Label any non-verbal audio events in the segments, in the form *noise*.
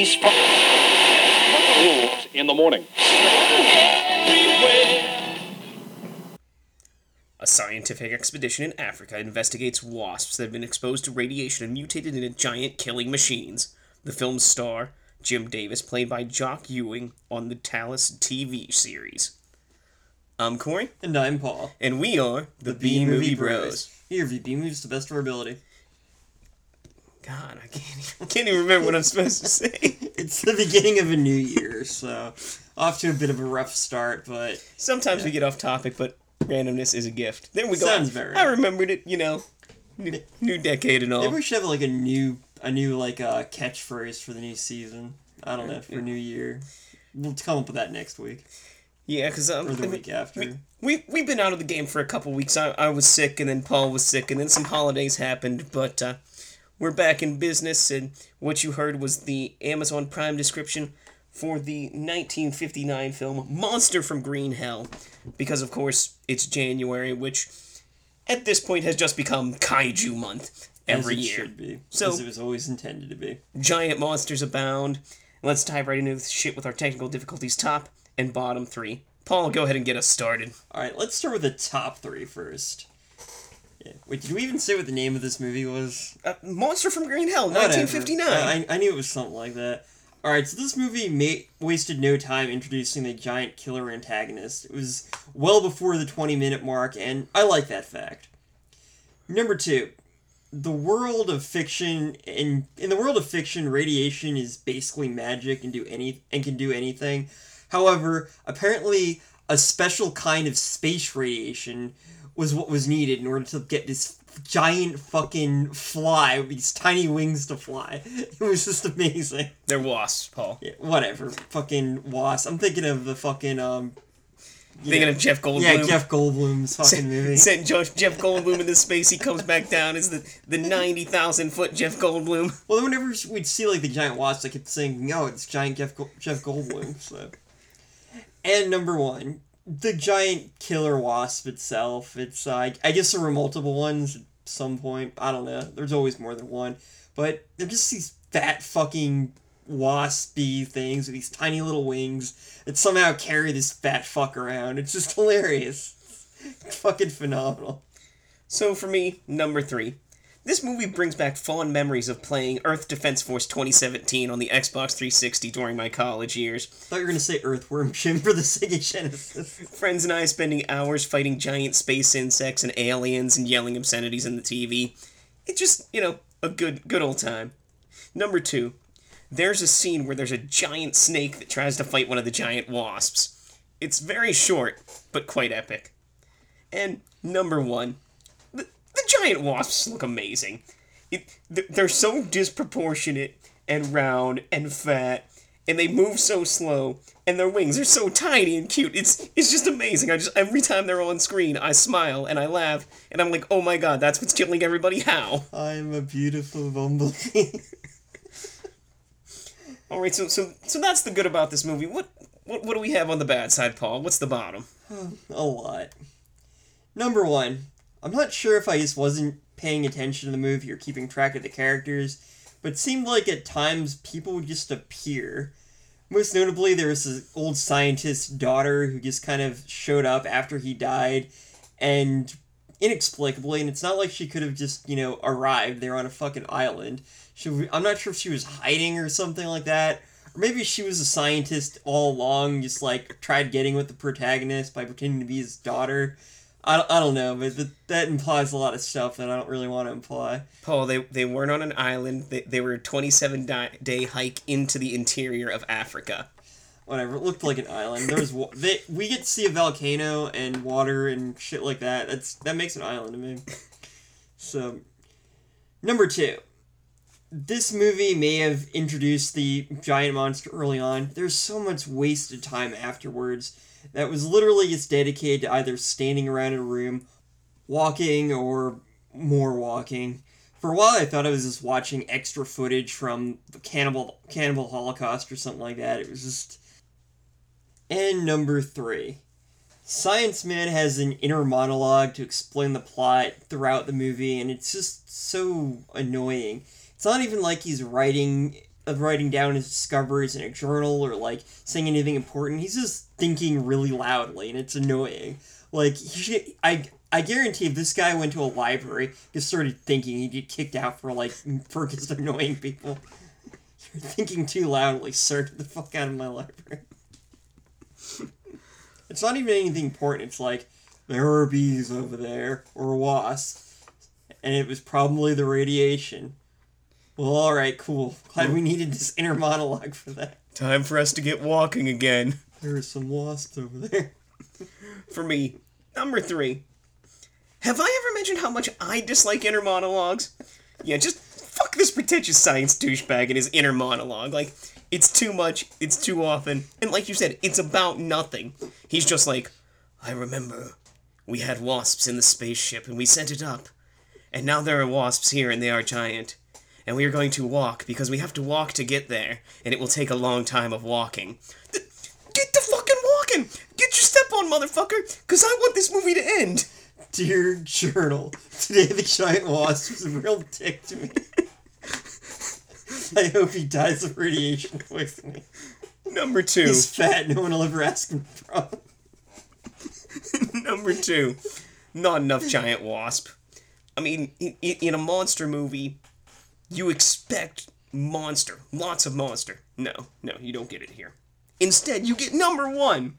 these rules in the morning. A scientific expedition in Africa investigates wasps that have been exposed to radiation and mutated into giant killing machines. The film's star, Jim Davis, played by Jock Ewing on the Dallas TV series. I'm Corey, And I'm Paul. and we are the, B Movie Bros. Here, review B movies to the best of our ability. God, I can't even, *laughs* can't even remember what I'm supposed to say. *laughs* It's the beginning of a new year, so off to a bit of a rough start, but Sometimes we get off topic, but randomness is a gift. There we go. Sounds very I remembered it. You know, new, new decade and all. maybe we should have like a new a new like uh, catchphrase for the new season. I don't know for new year. We'll come up with that next week yeah, because um, or the I mean, week after. we, we we've been out of the game for a couple weeks. I, I was sick, and then Paul was sick, and then some holidays happened. But uh, we're back in business, and what you heard was the Amazon Prime description for the 1959 film Monster from Green Hell, because of course it's January, which at this point has just become Kaiju month every as it year. should be, So- as it was always intended to be. Giant monsters abound. Let's dive right into this shit with our technical difficulties top and bottom three. Paul, go ahead and get us started. All right, let's start with the top three first. Yeah. Wait, did we even say what the name of this movie was? Uh, Monster from Green Hell, Whatever. 1959. I, I knew it was something like that. Alright, so this movie ma- wasted no time introducing the giant killer antagonist. It was well before the 20 minute mark, and I like that fact. Number two, the world of fiction in in the world of fiction, radiation is basically magic and do any and can do anything. However, apparently a special kind of space radiation was what was needed in order to get this giant fucking fly with these tiny wings to fly. *laughs* It was just amazing. They're wasps, Paul. Yeah, whatever. Fucking wasps. I'm thinking of the fucking um Thinking of Jeff Goldblum. yeah, Jeff Goldblum's fucking movie. *laughs* Sent Jeff, Jeff Goldblum into space. He comes back down as the, the 90,000 foot Jeff Goldblum. *laughs* Well, then whenever we'd see like the giant wasps, I kept saying, "No, it's giant Jeff Jeff Goldblum." So, and number one, the giant killer wasp itself. It's uh, I- I guess there were multiple ones at some point. I don't know. There's always more than one, but they're just these fat fucking waspy things with these tiny little wings that somehow carry this fat fuck around. It's just *laughs* hilarious. fucking phenomenal. So for me, number three. This movie brings back fond memories of playing Earth Defense Force 2017 on the Xbox 360 during my college years. I thought you were gonna say Earthworm Jim for the Sega Genesis. Friends and I spending hours fighting giant space insects and aliens and yelling obscenities in the TV. It's just, you know, a good good old time. Number 2. There's a scene where there's a giant snake that tries to fight one of the giant wasps. It's very short, but quite epic. And number 1. The, giant wasps look amazing. It, they're so disproportionate and round and fat and they move so slow and their wings are so tiny and cute. It's it's just amazing. I just every time they're on screen i smile and i laugh and i'm like oh my god that's what's killing everybody. How? I'm a beautiful bumblebee. *laughs* all right so so so that's the good about this movie. What what, what do we have on the bad side paul? What's the bottom? *sighs* A lot. Number one, I'm not sure if I just wasn't paying attention to the movie or keeping track of the characters, but it seemed like at times people would just appear. Most notably, there was this old scientist's daughter who just kind of showed up after he died, and inexplicably, and it's not like she could have just, you know, arrived there on a fucking island. She, I'm not sure if she was hiding or something like that, or maybe she was a scientist all along, just like tried getting with the protagonist by pretending to be his daughter. I don't, I don't know, but th- that implies a lot of stuff that I don't really want to imply. paul they, they weren't on an island they, they were a 27 di- day hike into the interior of africa Whatever, it looked like an island. There was wa- *laughs* they, we get to see a volcano and water and shit like that. That's that makes an island to me. So, number two, this movie may have introduced the giant monster early on. There's so much wasted time afterwards that was literally just dedicated to either standing around in a room, walking, or more walking. For a while, I thought I was just watching extra footage from the Cannibal Cannibal Holocaust or something like that. It was just. And number three, Science Man has an inner monologue to explain the plot throughout the movie, and it's just so annoying. It's not even like he's writing uh, writing down his discoveries in a journal or like saying anything important. He's just thinking really loudly, and it's annoying. Like should, I I guarantee if this guy went to a library, just started thinking, he'd get kicked out for like *laughs* for just annoying people. *laughs* You're thinking too loudly, sir. Get the fuck out of my library. *laughs* it's not even anything important. It's like there are bees over there or wasps, and it was probably the radiation. Well, all right, cool. Glad we needed this inner monologue for that. Time for us to get walking again. There are some wasps over there. *laughs* For me, number three. Have I ever mentioned how much I dislike inner monologues? Yeah, just fuck this pretentious science douchebag and his inner monologue. Like, it's too much, it's too often, and like you said, it's about nothing. He's just like, I remember we had wasps in the spaceship and we sent it up. And now there are wasps here and they are giant. And we are going to walk because we have to walk to get there, and it will take a long time of walking. Th- fucking! Get your step on, motherfucker! Because I want this movie to end! Dear journal, today the giant wasp was a real dick to me. I hope he dies of radiation poisoning. Number two. He's fat. No one will ever ask him from. *laughs* Number two. Not enough giant wasp. I mean, in a monster movie, you expect monster. Lots of monster. No, no, you don't get it here. Instead, you get number one.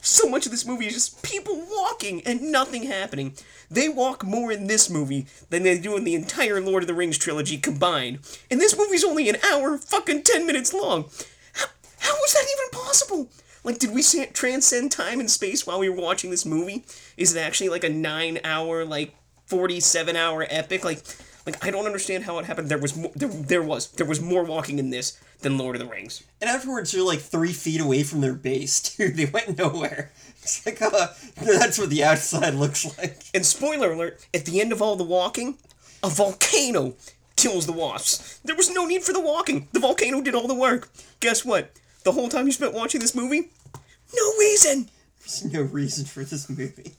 So much of this movie is just people walking and nothing happening. They walk more in this movie than they do in the entire Lord of the Rings trilogy combined. And this movie's only an hour fucking 10 minutes long. How, how was that even possible? Like, did we transcend time and space while we were watching this movie? Is it actually like a nine hour, like 47 hour epic? Like, like I don't understand how it happened. There was mo- there, there was there was more walking in this than Lord of the Rings. And afterwards, they're like three feet away from their base, *laughs* too. They went nowhere. It's like, uh, that's what the outside looks like. And spoiler alert, at the end of all the walking, a volcano kills the wasps. There was no need for the walking. The volcano did all the work. Guess what? The whole time you spent watching this movie, no reason. There's no reason for this movie.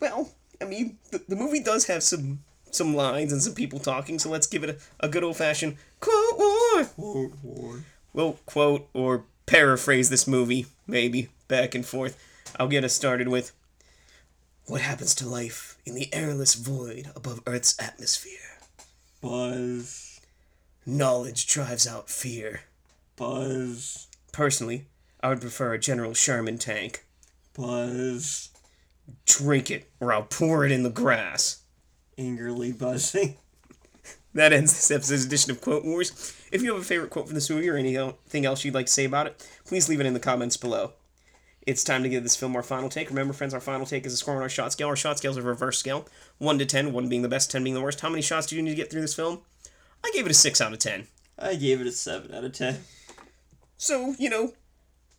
Well, I mean, the, the movie does have some some lines and some people talking, so let's give it a, a good old fashioned quote war. War, war. We'll quote or paraphrase this movie, maybe, back and forth. I'll get us started with What happens to life in the airless void above Earth's atmosphere? Buzz. Knowledge drives out fear. Buzz. Personally, I would prefer a General Sherman tank. Buzz. Drink it, or I'll pour it in the grass. Angrily buzzing. That ends this episode's edition of Quote Wars. If you have a favorite quote from this movie or anything else you'd like to say about it, please leave it in the comments below. It's time to give this film our final take. Remember, friends, our final take is a score on our shot scale. Our shot scale is a reverse scale 1 to 10, 1 being the best, 10 being the worst. How many shots do you need to get through this film? I gave it a 6 out of 10. I gave it a 7 out of 10. So, you know,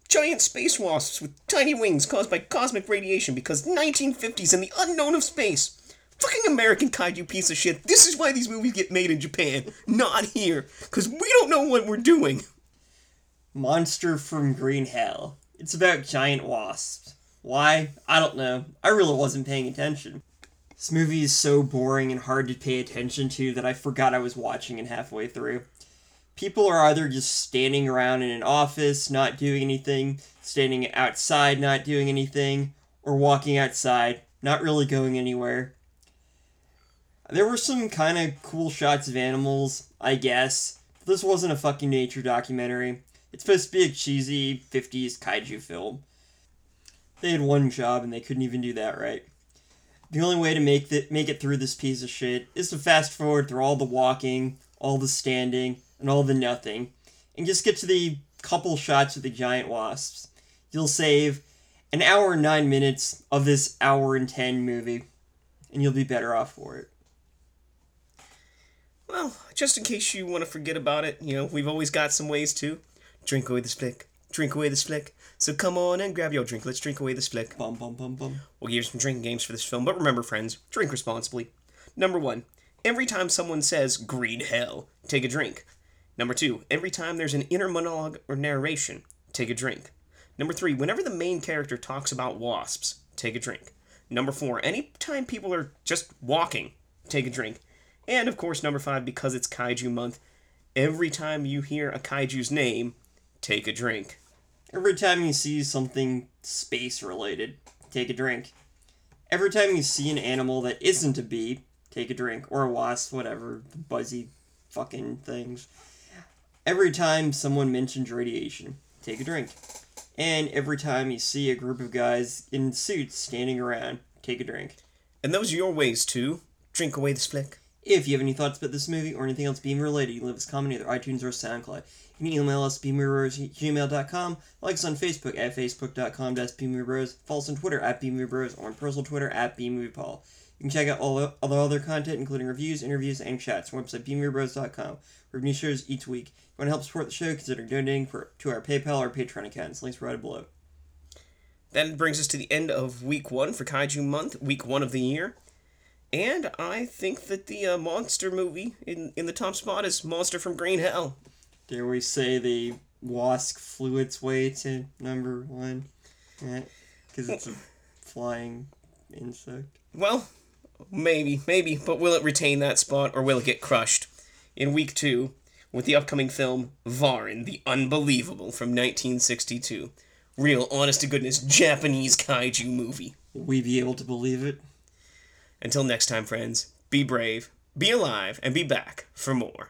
giant space wasps with tiny wings caused by cosmic radiation because 1950s and the unknown of space. Fucking American kaiju piece of shit. This is why these movies get made in Japan, not here. Because we don't know what we're doing. Monster from Green Hell. It's about giant wasps. Why? I don't know. I really wasn't paying attention. This movie is so boring and hard to pay attention to that I forgot I was watching it halfway through. People are either just standing around in an office, not doing anything, standing outside, not doing anything, or walking outside, not really going anywhere. There were some kind of cool shots of animals, I guess. This wasn't a fucking nature documentary. It's supposed to be a cheesy 50s kaiju film. They had one job and they couldn't even do that right. The only way to make the, make it through this piece of shit is to fast forward through all the walking, all the standing, and all the nothing, and just get to the couple shots of the giant wasps. You'll save an hour and nine minutes of this hour and ten movie, and you'll be better off for it. Well, just in case you want to forget about it, you know, we've always got some ways to drink away the flick. Drink away the flick. So come on and grab your drink. Let's drink away the flick. Bum bum bum bum. We'll give you some drinking games for this film, but remember, friends, drink responsibly. Number one, every time someone says green hell, take a drink. Number two, every time there's an inner monologue or narration, take a drink. Number three, whenever the main character talks about wasps, take a drink. Number four, anytime people are just walking, take a drink. And of course, number five, because it's Kaiju Month, Every time you hear a kaiju's name, take a drink. Every time you see something space related, take a drink. Every time you see an animal that isn't a bee, take a drink. Or a wasp, whatever. Buzzy fucking things. Every time someone mentions radiation, take a drink. And every time you see a group of guys in suits standing around, take a drink. And those are your ways to drink away this flick. If you have any thoughts about this movie or anything else being related, you can leave us a comment either iTunes or SoundCloud. You can email us bmoviebros@gmail.com, like us on Facebook at facebook.com bmoviebros, follow us on Twitter at bmoviebros, or on personal Twitter at bmoviepol. You can check out all the other other content, including reviews, interviews, and chats, on website bmoviebros.com. We have new shows each week. If you want to help support the show, consider donating for, to our PayPal or Patreon accounts. Links provided below. That brings us to the end of week one for Kaiju Month, week one of the year. And I think that the uh, monster movie in, in the top spot is Monster from Green Hell. Dare we say the wasp flew its way to number one? Because it's a flying insect. Well, maybe, maybe, but will it retain that spot or will it get crushed? In week two, with the upcoming film Varan, the Unbelievable from 1962. Real, honest to goodness Japanese kaiju movie. Will we be able to believe it? Until next time, friends, be brave, be alive, and be back for more.